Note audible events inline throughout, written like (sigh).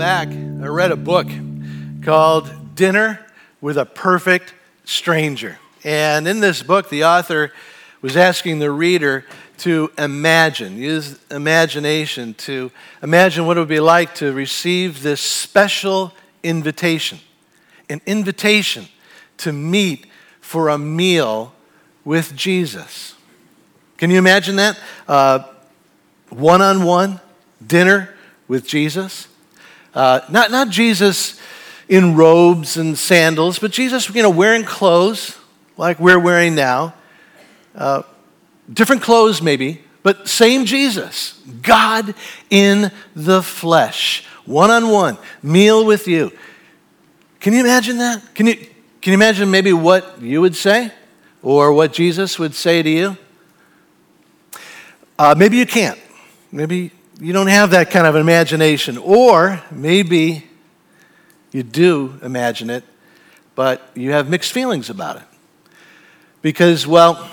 back, I read a book called Dinner with a Perfect Stranger. And in this book, the author was asking the reader to imagine, use imagination to imagine what it would be like to receive this special invitation an invitation to meet for a meal with Jesus. Can you imagine that? One on one dinner with Jesus. Uh, not, not Jesus in robes and sandals, but Jesus, you know, wearing clothes like we're wearing now. Uh, different clothes, maybe, but same Jesus. God in the flesh. One on one, meal with you. Can you imagine that? Can you, can you imagine maybe what you would say or what Jesus would say to you? Uh, maybe you can't. Maybe you don't have that kind of imagination. Or maybe you do imagine it, but you have mixed feelings about it. Because, well,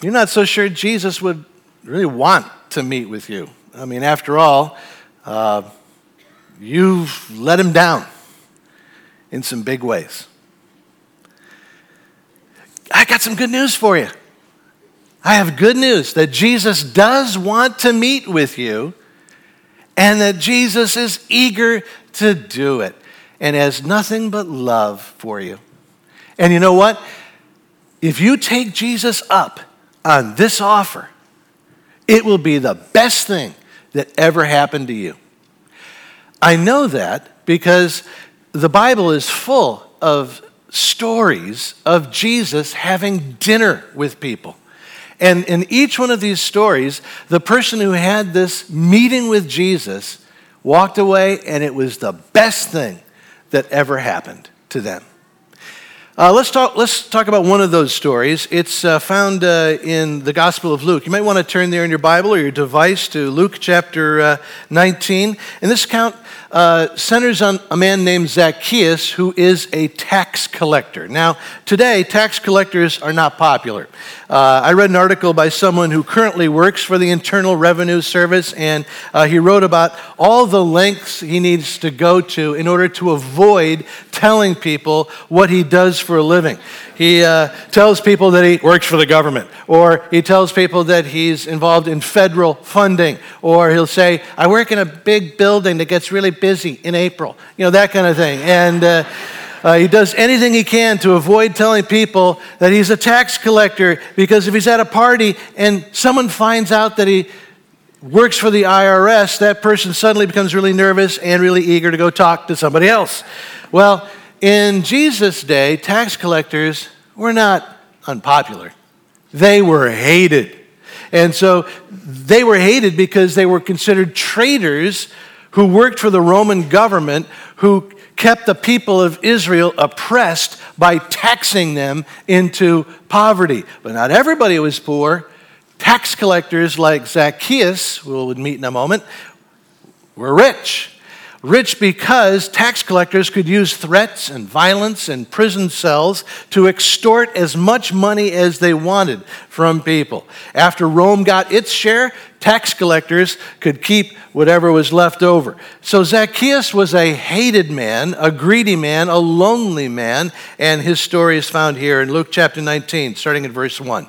you're not so sure Jesus would really want to meet with you. I mean, after all, uh, you've let him down in some big ways. I got some good news for you. I have good news that Jesus does want to meet with you and that Jesus is eager to do it and has nothing but love for you. And you know what? If you take Jesus up on this offer, it will be the best thing that ever happened to you. I know that because the Bible is full of stories of Jesus having dinner with people. And in each one of these stories, the person who had this meeting with Jesus walked away, and it was the best thing that ever happened to them. Uh, let's, talk, let's talk about one of those stories. It's uh, found uh, in the Gospel of Luke. You might want to turn there in your Bible or your device to Luke chapter uh, 19. And this account uh, centers on a man named Zacchaeus who is a tax collector. Now, today, tax collectors are not popular. Uh, I read an article by someone who currently works for the Internal Revenue Service, and uh, he wrote about all the lengths he needs to go to in order to avoid telling people what he does for a living. He uh, tells people that he works for the government, or he tells people that he's involved in federal funding, or he'll say, I work in a big building that gets really busy in April, you know, that kind of thing. And uh, he does anything he can to avoid telling people that he's a tax collector because if he's at a party and someone finds out that he works for the IRS, that person suddenly becomes really nervous and really eager to go talk to somebody else. Well, in Jesus' day, tax collectors were not unpopular, they were hated. And so they were hated because they were considered traitors who worked for the Roman government, who kept the people of Israel oppressed by taxing them into poverty. But not everybody was poor. Tax collectors like Zacchaeus, who we'll meet in a moment, were rich. Rich because tax collectors could use threats and violence and prison cells to extort as much money as they wanted from people. After Rome got its share, tax collectors could keep whatever was left over. So Zacchaeus was a hated man, a greedy man, a lonely man, and his story is found here in Luke chapter 19, starting at verse 1.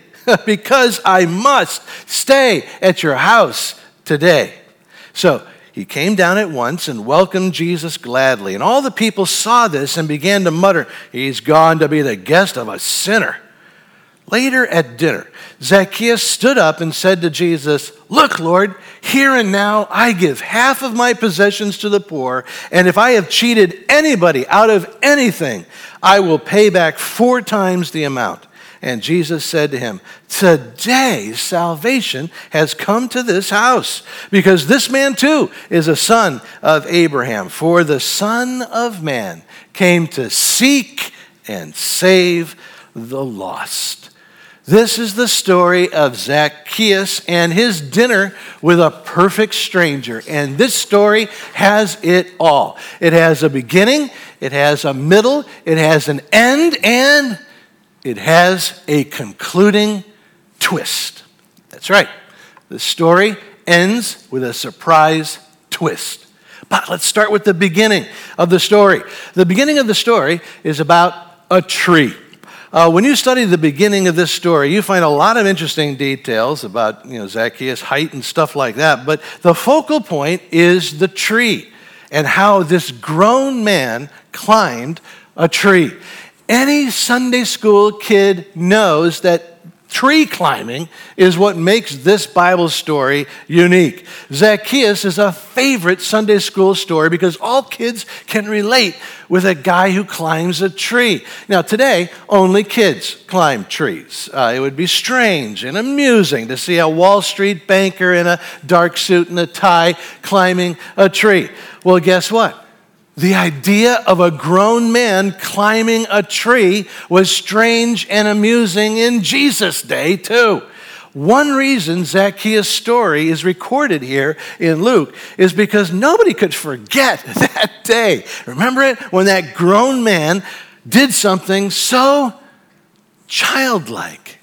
(laughs) because I must stay at your house today. So he came down at once and welcomed Jesus gladly. And all the people saw this and began to mutter, He's gone to be the guest of a sinner. Later at dinner, Zacchaeus stood up and said to Jesus, Look, Lord, here and now I give half of my possessions to the poor, and if I have cheated anybody out of anything, I will pay back four times the amount. And Jesus said to him, Today salvation has come to this house, because this man too is a son of Abraham. For the Son of Man came to seek and save the lost. This is the story of Zacchaeus and his dinner with a perfect stranger. And this story has it all. It has a beginning, it has a middle, it has an end, and it has a concluding twist. That's right. The story ends with a surprise twist. But let's start with the beginning of the story. The beginning of the story is about a tree. Uh, when you study the beginning of this story, you find a lot of interesting details about you know, Zacchaeus' height and stuff like that. But the focal point is the tree and how this grown man climbed a tree. Any Sunday school kid knows that Tree climbing is what makes this Bible story unique. Zacchaeus is a favorite Sunday school story because all kids can relate with a guy who climbs a tree. Now, today, only kids climb trees. Uh, it would be strange and amusing to see a Wall Street banker in a dark suit and a tie climbing a tree. Well, guess what? The idea of a grown man climbing a tree was strange and amusing in Jesus' day, too. One reason Zacchaeus' story is recorded here in Luke is because nobody could forget (laughs) that day. Remember it? When that grown man did something so childlike.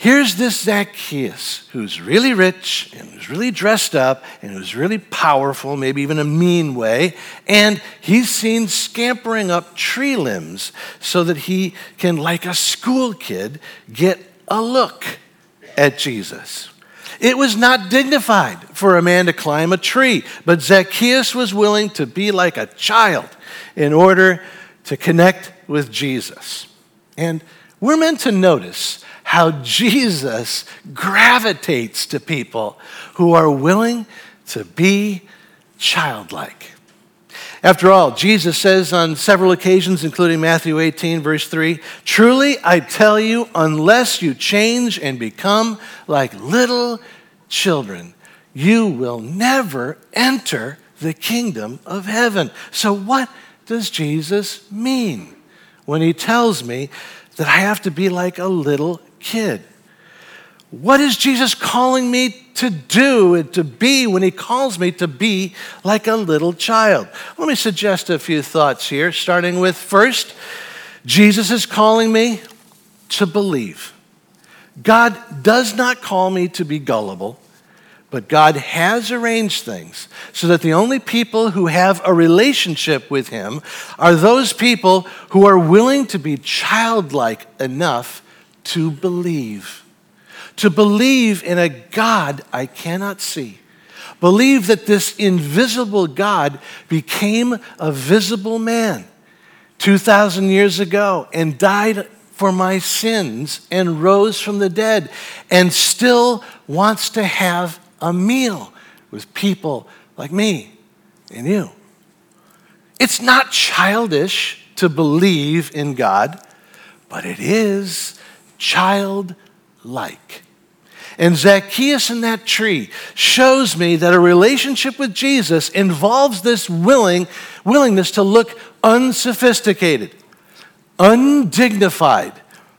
Here's this Zacchaeus who's really rich and who's really dressed up and who's really powerful, maybe even a mean way, and he's seen scampering up tree limbs so that he can, like a school kid, get a look at Jesus. It was not dignified for a man to climb a tree, but Zacchaeus was willing to be like a child in order to connect with Jesus. And we're meant to notice how Jesus gravitates to people who are willing to be childlike. After all, Jesus says on several occasions, including Matthew 18, verse 3 Truly I tell you, unless you change and become like little children, you will never enter the kingdom of heaven. So, what does Jesus mean when he tells me that I have to be like a little kid. What is Jesus calling me to do and to be when he calls me to be like a little child? Let me suggest a few thoughts here, starting with first, Jesus is calling me to believe. God does not call me to be gullible, but God has arranged things so that the only people who have a relationship with Him are those people who are willing to be childlike enough to believe. To believe in a God I cannot see. Believe that this invisible God became a visible man 2,000 years ago and died for my sins and rose from the dead and still wants to have a meal with people like me and you. It's not childish to believe in God, but it is childlike. And Zacchaeus in that tree shows me that a relationship with Jesus involves this willing, willingness to look unsophisticated, undignified,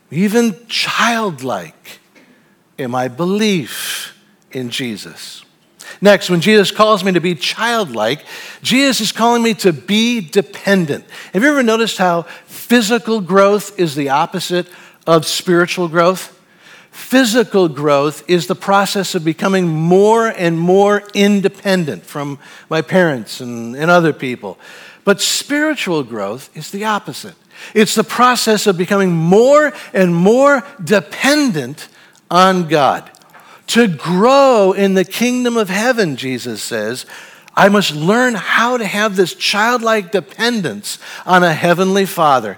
even childlike in my belief in Jesus. Next, when Jesus calls me to be childlike, Jesus is calling me to be dependent. Have you ever noticed how physical growth is the opposite of spiritual growth. Physical growth is the process of becoming more and more independent from my parents and, and other people. But spiritual growth is the opposite. It's the process of becoming more and more dependent on God. To grow in the kingdom of heaven, Jesus says, I must learn how to have this childlike dependence on a heavenly Father.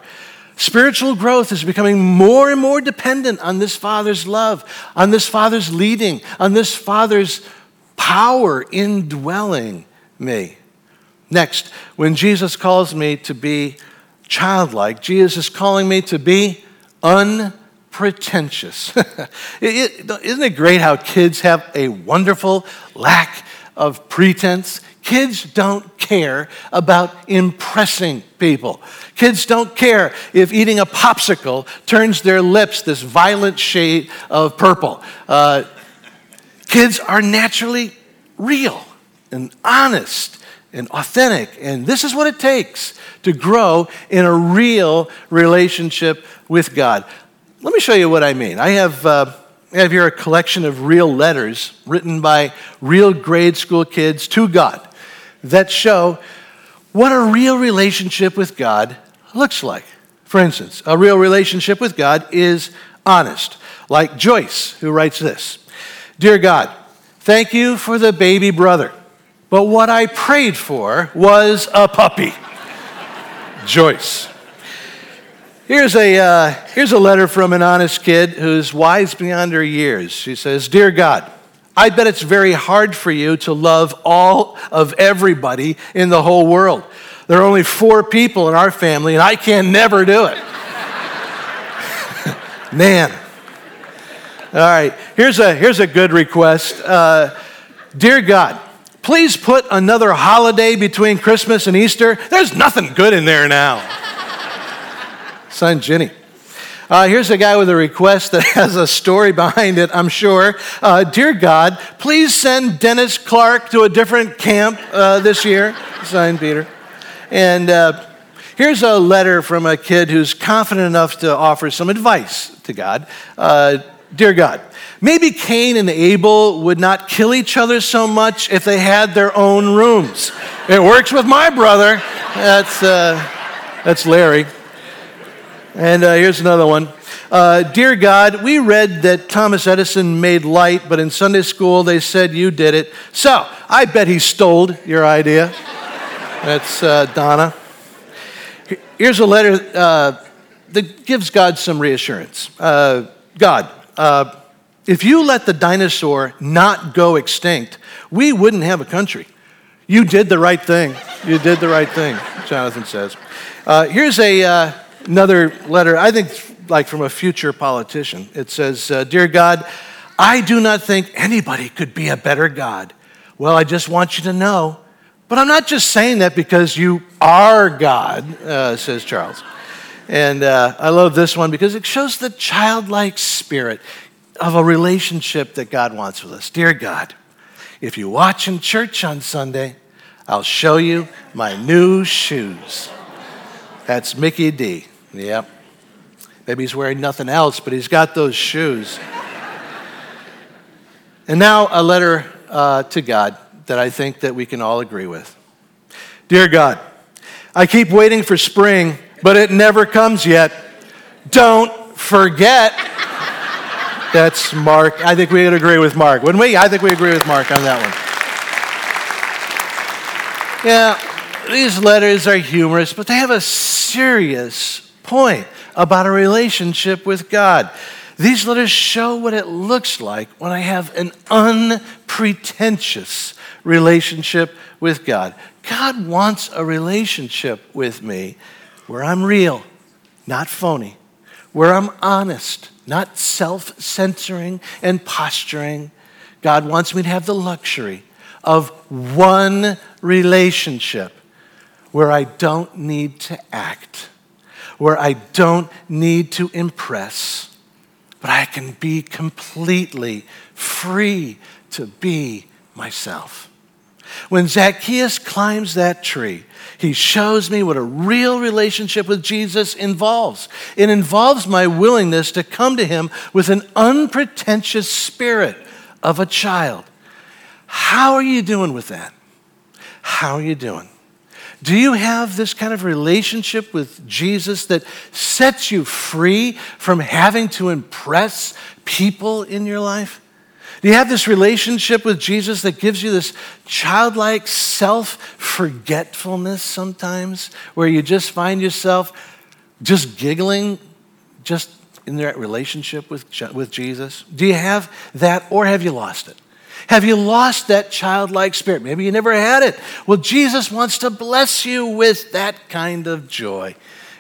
Spiritual growth is becoming more and more dependent on this Father's love, on this Father's leading, on this Father's power indwelling me. Next, when Jesus calls me to be childlike, Jesus is calling me to be unpretentious. (laughs) Isn't it great how kids have a wonderful lack of pretense? Kids don't care about impressing people. Kids don't care if eating a popsicle turns their lips this violent shade of purple. Uh, kids are naturally real and honest and authentic. And this is what it takes to grow in a real relationship with God. Let me show you what I mean. I have. Uh, I have here a collection of real letters written by real grade school kids to God that show what a real relationship with God looks like. For instance, a real relationship with God is honest, like Joyce, who writes this Dear God, thank you for the baby brother, but what I prayed for was a puppy. (laughs) Joyce. Here's a, uh, here's a letter from an honest kid who's wise beyond her years. She says, Dear God, I bet it's very hard for you to love all of everybody in the whole world. There are only four people in our family, and I can never do it. (laughs) Man. All right, here's a, here's a good request. Uh, Dear God, please put another holiday between Christmas and Easter. There's nothing good in there now. Son Jenny. Uh, here's a guy with a request that (laughs) has a story behind it, I'm sure. Uh, Dear God, please send Dennis Clark to a different camp uh, this year. (laughs) Signed Peter. And uh, here's a letter from a kid who's confident enough to offer some advice to God. Uh, Dear God, maybe Cain and Abel would not kill each other so much if they had their own rooms. It works with my brother. That's, uh, that's Larry. And uh, here's another one. Uh, Dear God, we read that Thomas Edison made light, but in Sunday school they said you did it. So I bet he stole your idea. (laughs) That's uh, Donna. Here's a letter uh, that gives God some reassurance. Uh, God, uh, if you let the dinosaur not go extinct, we wouldn't have a country. You did the right thing. You did the right thing, Jonathan says. here's a another letter, I think like from a future politician. It says, uh, Dear God, I do not think anybody could be a better God. Well, I just want you to know, but I'm not just saying that because you are God, uh, says Charles. And uh, I love this one because it shows the childlike spirit of a relationship that God wants with us. Dear God, if you watch in church on Sunday, I'll show you my new shoes. That's Mickey D. Yep. Maybe he's wearing nothing else, but he's got those shoes. and now a letter uh, to God that I think that we can all agree with. Dear God, I keep waiting for spring, but it never comes yet. Don't forget. That's Mark. I think we would agree with Mark, wouldn't we? I think we agree with Mark on that one. Yeah, these letters are humorous, but they have a serious point about a relationship with God. These letters show what it looks like when I have an unpretentious relationship with God. God wants a relationship with me where I'm real, not phony, where I'm honest, not self censoring and posturing. God wants me to have the luxury of one relationship where I don't need to act where I don't need to impress, but I can be completely free to be myself. When Zacchaeus climbs that tree, he shows me what a real relationship with Jesus involves. It involves my willingness to come to him with an unpretentious spirit of a child. How are you doing with that? How are you doing? Do you have this kind of relationship with Jesus that sets you free from having to impress people in your life? Do you have this relationship with Jesus that gives you this childlike self forgetfulness sometimes, where you just find yourself just giggling just in that relationship with, with Jesus? Do you have that, or have you lost it? Have you lost that childlike spirit? Maybe you never had it. Well, Jesus wants to bless you with that kind of joy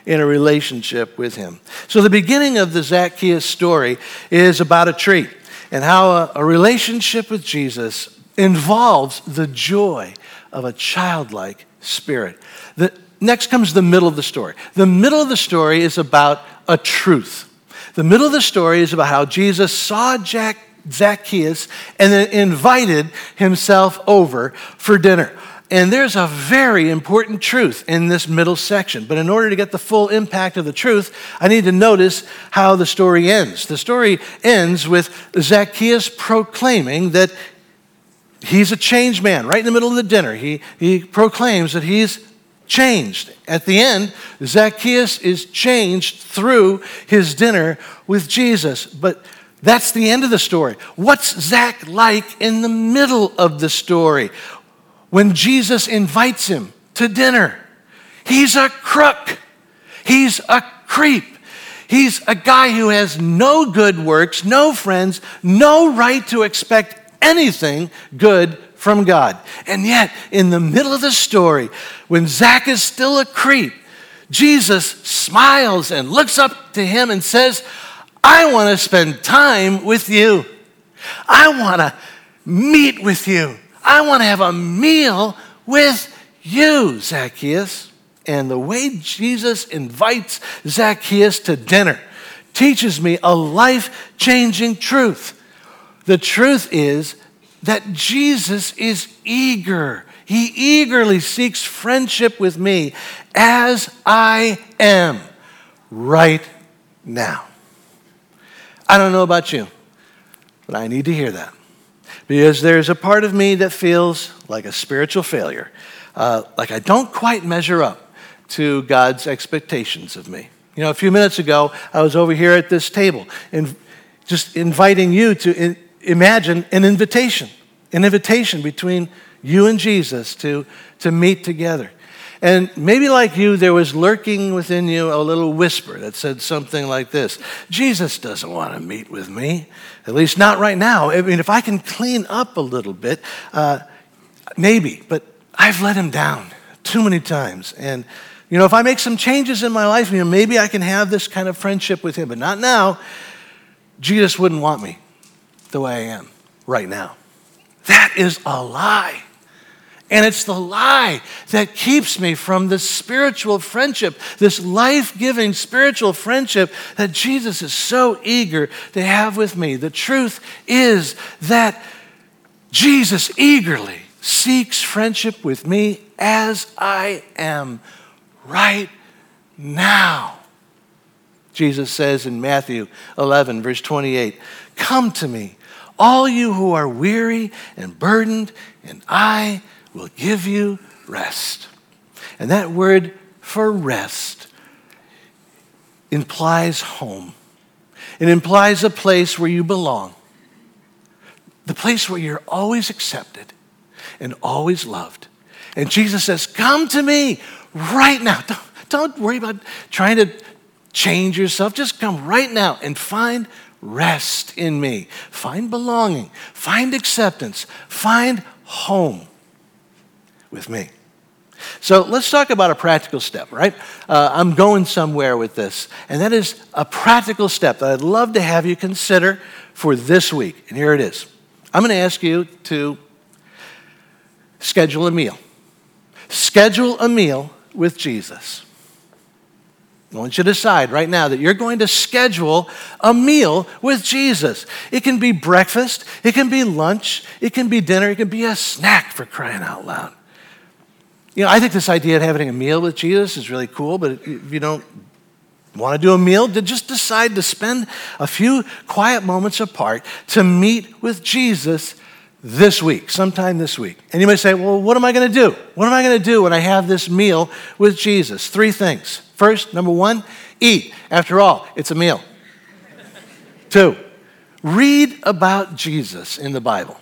in a relationship with him. So, the beginning of the Zacchaeus story is about a tree and how a, a relationship with Jesus involves the joy of a childlike spirit. The, next comes the middle of the story. The middle of the story is about a truth. The middle of the story is about how Jesus saw Jack, Zacchaeus and then invited himself over for dinner. And there's a very important truth in this middle section. But in order to get the full impact of the truth, I need to notice how the story ends. The story ends with Zacchaeus proclaiming that he's a changed man. Right in the middle of the dinner, he, he proclaims that he's changed. At the end, Zacchaeus is changed through his dinner with Jesus. But that's the end of the story. What's Zach like in the middle of the story? when Jesus invites him to dinner. He's a crook. He's a creep. He's a guy who has no good works, no friends, no right to expect anything good from God. And yet, in the middle of the story, when Zach is still a creep, Jesus smiles and looks up to him and says, I want to spend time with you. I want to meet with you. I want to have a meal with you, Zacchaeus. And the way Jesus invites Zacchaeus to dinner teaches me a life changing truth. The truth is that Jesus is eager. He eagerly seeks friendship with me as I am right now. I don't know about you, but I need to hear that because there's a part of me that feels like a spiritual failure, uh, like I don't quite measure up to God's expectations of me. You know, a few minutes ago, I was over here at this table and just inviting you to in, imagine an invitation, an invitation between you and Jesus to, to meet together. And maybe like you, there was lurking within you a little whisper that said something like this Jesus doesn't want to meet with me, at least not right now. I mean, if I can clean up a little bit, uh, maybe, but I've let him down too many times. And, you know, if I make some changes in my life, you know, maybe I can have this kind of friendship with him, but not now. Jesus wouldn't want me the way I am right now. That is a lie. And it's the lie that keeps me from this spiritual friendship, this life giving spiritual friendship that Jesus is so eager to have with me. The truth is that Jesus eagerly seeks friendship with me as I am right now. Jesus says in Matthew 11, verse 28, Come to me, all you who are weary and burdened, and I will give you rest. And that word for rest implies home. It implies a place where you belong, the place where you're always accepted and always loved. And Jesus says, Come to me right now. Don't, don't worry about trying to change yourself. Just come right now and find rest in me. Find belonging, find acceptance, find home with me. So let's talk about a practical step, right? Uh, I'm going somewhere with this, and that is a practical step that I'd love to have you consider for this week. And here it is I'm going to ask you to schedule a meal. Schedule a meal with Jesus. I want you to decide right now that you're going to schedule a meal with Jesus. It can be breakfast, it can be lunch, it can be dinner, it can be a snack for crying out loud. You know, I think this idea of having a meal with Jesus is really cool, but if you don't want to do a meal, just decide to spend a few quiet moments apart to meet with Jesus this week, sometime this week. And you may say, well, what am I going to do? What am I going to do when I have this meal with Jesus? Three things. First, number one, eat. After all, it's a meal. Two, read about Jesus in the Bible.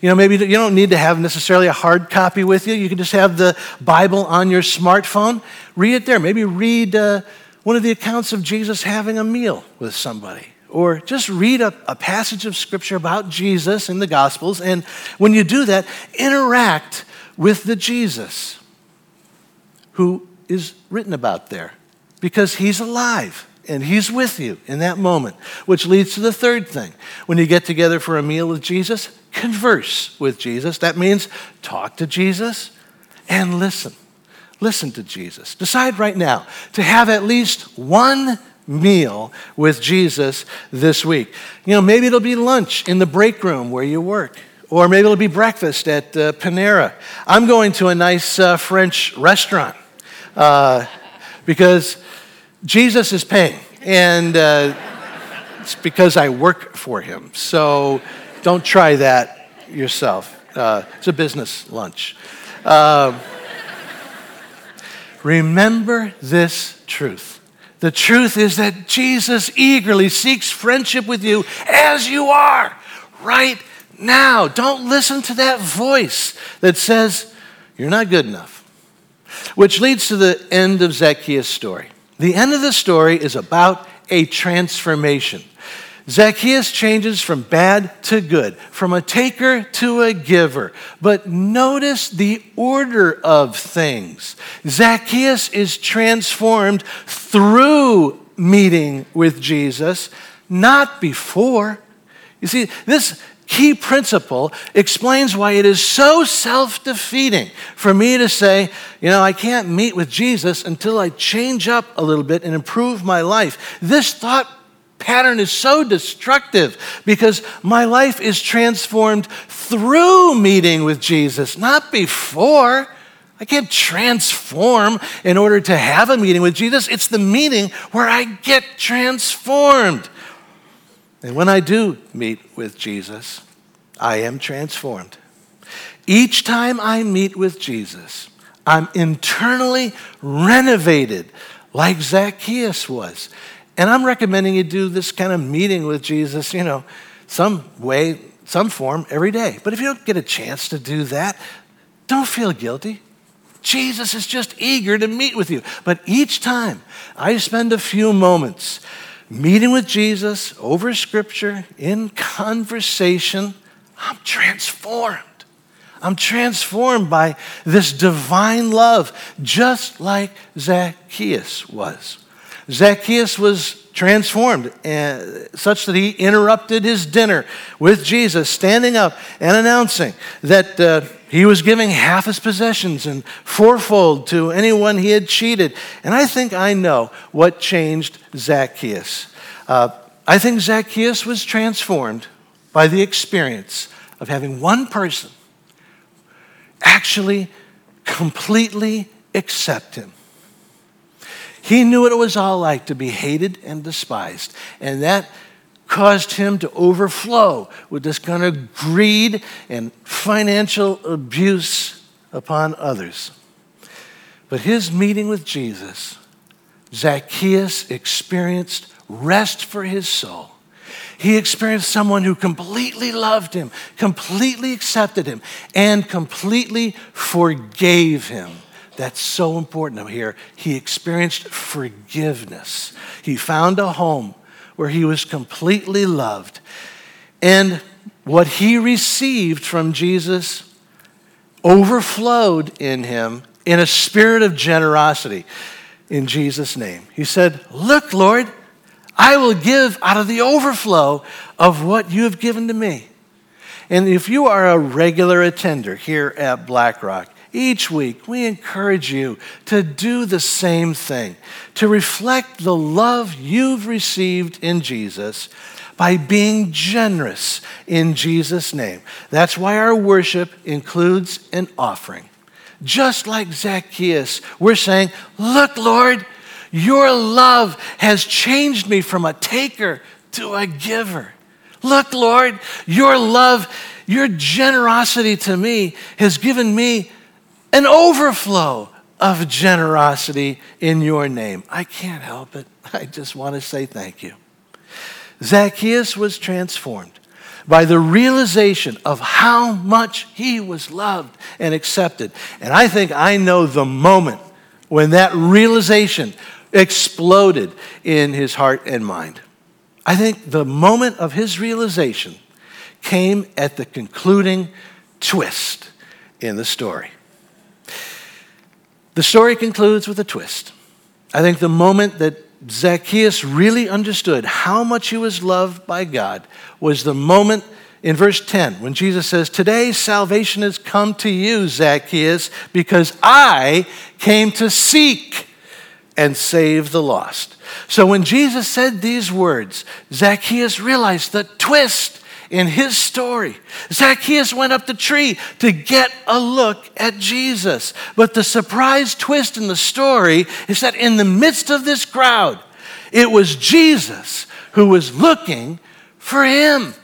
You know, maybe you don't need to have necessarily a hard copy with you. You can just have the Bible on your smartphone. Read it there. Maybe read uh, one of the accounts of Jesus having a meal with somebody. Or just read a, a passage of scripture about Jesus in the Gospels. And when you do that, interact with the Jesus who is written about there because he's alive and he's with you in that moment, which leads to the third thing. When you get together for a meal with Jesus, converse with Jesus. That means talk to Jesus and listen. Listen to Jesus. Decide right now to have at least one meal with Jesus this week. You know, maybe it'll be lunch in the break room where you work. Or maybe it'll be breakfast at uh, Panera. I'm going to a nice uh, French restaurant uh, because Jesus is paying. And uh, it's because I work for him. So don't try that yourself. Uh, it's a business lunch. Uh, remember this truth. The truth is that Jesus eagerly seeks friendship with you as you are right now. Don't listen to that voice that says you're not good enough. Which leads to the end of Zacchaeus' story. The end of the story is about a transformation. Zacchaeus changes from bad to good, from a taker to a giver. But notice the order of things. Zacchaeus is transformed through meeting with Jesus, not before. You see, this key principle explains why it is so self defeating for me to say, you know, I can't meet with Jesus until I change up a little bit and improve my life. This thought pattern is so destructive because my life is transformed through meeting with Jesus, not before. I can't transform in order to have a meeting with Jesus. It's the meeting where I get transformed. And when I do meet with Jesus, I am transformed. Each time I meet with Jesus, I'm internally renovated like Zacchaeus was. And I'm recommending you do this kind of meeting with Jesus, you know, some way, some form every day. But if you don't get a chance to do that, don't feel guilty. Jesus is just eager to meet with you. But each time I spend a few moments meeting with Jesus over scripture in conversation, I'm transformed. I'm transformed by this divine love, just like Zacchaeus was. Zacchaeus was transformed uh, such that he interrupted his dinner with Jesus, standing up and announcing that uh, he was giving half his possessions and fourfold to anyone he had cheated. And I think I know what changed Zacchaeus. Uh, I think Zacchaeus was transformed by the experience of having one person actually completely accept him. He knew what it was all like to be hated and despised. And that caused him to overflow with this kind of greed and financial abuse upon others. But his meeting with Jesus, Zacchaeus experienced rest for his soul. He experienced someone who completely loved him, completely accepted him, and completely forgave him. That's so important here. He experienced forgiveness. He found a home where he was completely loved. And what he received from Jesus overflowed in him in a spirit of generosity in Jesus' name. He said, Look, Lord, I will give out of the overflow of what you have given to me. And if you are a regular attender here at BlackRock, each week, we encourage you to do the same thing, to reflect the love you've received in Jesus by being generous in Jesus' name. That's why our worship includes an offering. Just like Zacchaeus, we're saying, Look, Lord, your love has changed me from a taker to a giver. Look, Lord, your love, your generosity to me has given me an overflow of generosity in your name. I can't help it. (laughs) I just want to say thank you. Zacchaeus was transformed by the realization of how much he was loved and accepted. And I think I know the moment when that realization exploded in his heart and mind. I think the moment of his realization came at the concluding twist in the story. The story concludes with a twist. I think the moment that Zacchaeus really understood how much he was loved by God was the moment in verse 10 when Jesus says, Today salvation has come to you, Zacchaeus, because I came to seek and save the lost. So when Jesus said these words, Zacchaeus realized the twist in his story. Zacchaeus went up the tree to get a look at Jesus. But the surprise twist in the story is that in the midst of this crowd, it was Jesus who was looking for him.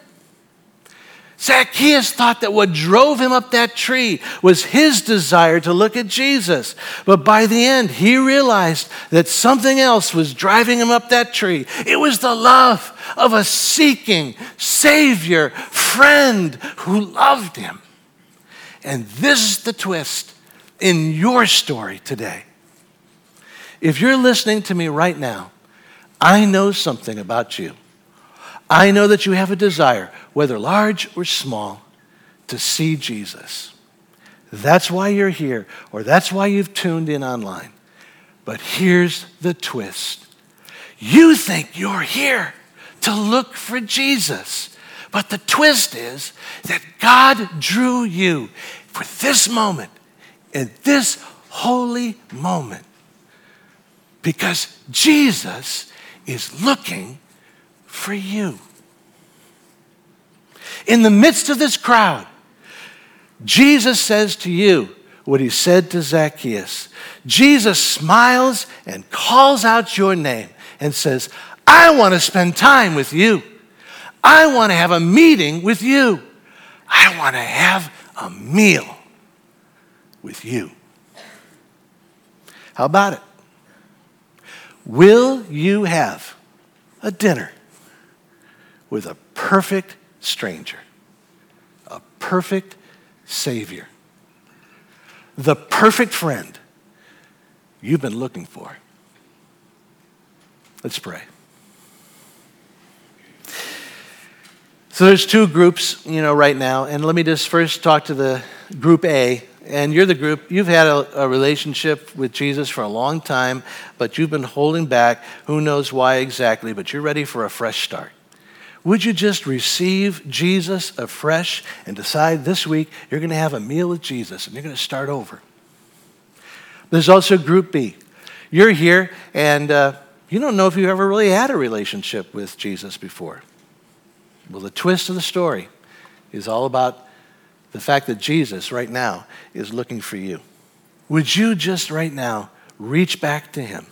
Zacchaeus thought that what drove him up that tree was his desire to look at Jesus. But by the end, he realized that something else was driving him up that tree. It was the love of a seeking Savior, friend who loved him. And this is the twist in your story today. If you're listening to me right now, I know something about you. I know that you have a desire, whether large or small, to see Jesus. That's why you're here, or that's why you've tuned in online. But here's the twist you think you're here to look for Jesus. But the twist is that God drew you for this moment, in this holy moment, because Jesus is looking for you. In the midst of this crowd, Jesus says to you what he said to Zacchaeus. Jesus smiles and calls out your name and says, I want to spend time with you. I want to have a meeting with you. I want to have a meal with you. How about it? Will you have a dinner with a perfect stranger, a perfect Savior, the perfect friend you've been looking for? Let's pray. So there's two groups, you know, right now, and let me just first talk to the group A. And you're the group, you've had a, a, relationship with Jesus for a long time, but you've been holding back. Who knows why exactly, but you're ready for a fresh start. Would you just receive Jesus afresh and decide this week you're going to have a meal with Jesus and you're going to start over? There's also Group B. You're here and uh, you don't know if you ever really had a relationship with Jesus before. Well, the twist of the story is all about the fact that Jesus, right now, is looking for you. Would you just right now reach back to him?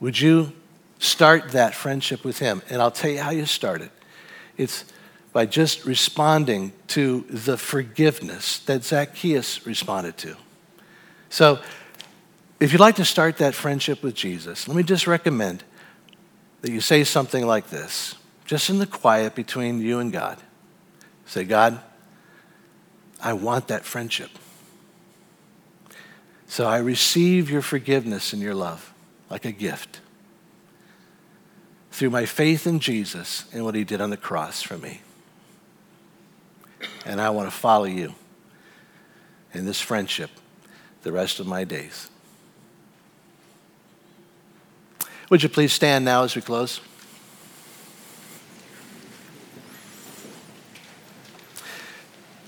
Would you start that friendship with him? And I'll tell you how you start it. It's by just responding to the forgiveness that Zacchaeus responded to. So, if you'd like to start that friendship with Jesus, let me just recommend that you say something like this just in the quiet between you and God. Say, God, I want that friendship. So I receive your forgiveness and your love like a gift through my faith in Jesus and what he did on the cross for me. And I want to follow you in this friendship the rest of my days. Would you please stand now as we close?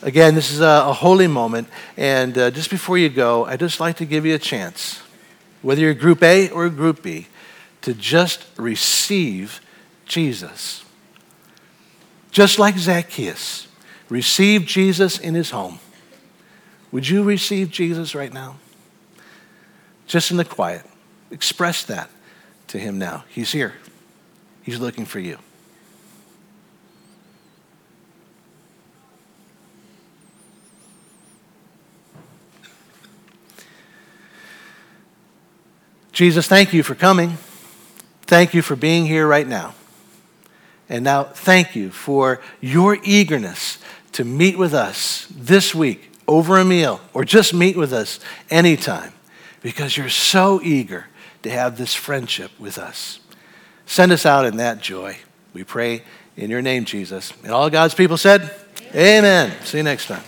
Again, this is a, a holy moment. And uh, just before you go, I'd just like to give you a chance, whether you're Group A or Group B, to just receive Jesus. Just like Zacchaeus, receive Jesus in his home. Would you receive Jesus right now? Just in the quiet. Express that to him now. He's here, he's looking for you. Jesus, thank you for coming. Thank you for being here right now. And now, thank you for your eagerness to meet with us this week over a meal or just meet with us anytime because you're so eager to have this friendship with us. Send us out in that joy. We pray in your name, Jesus. And all God's people said, Amen. Amen. See you next time.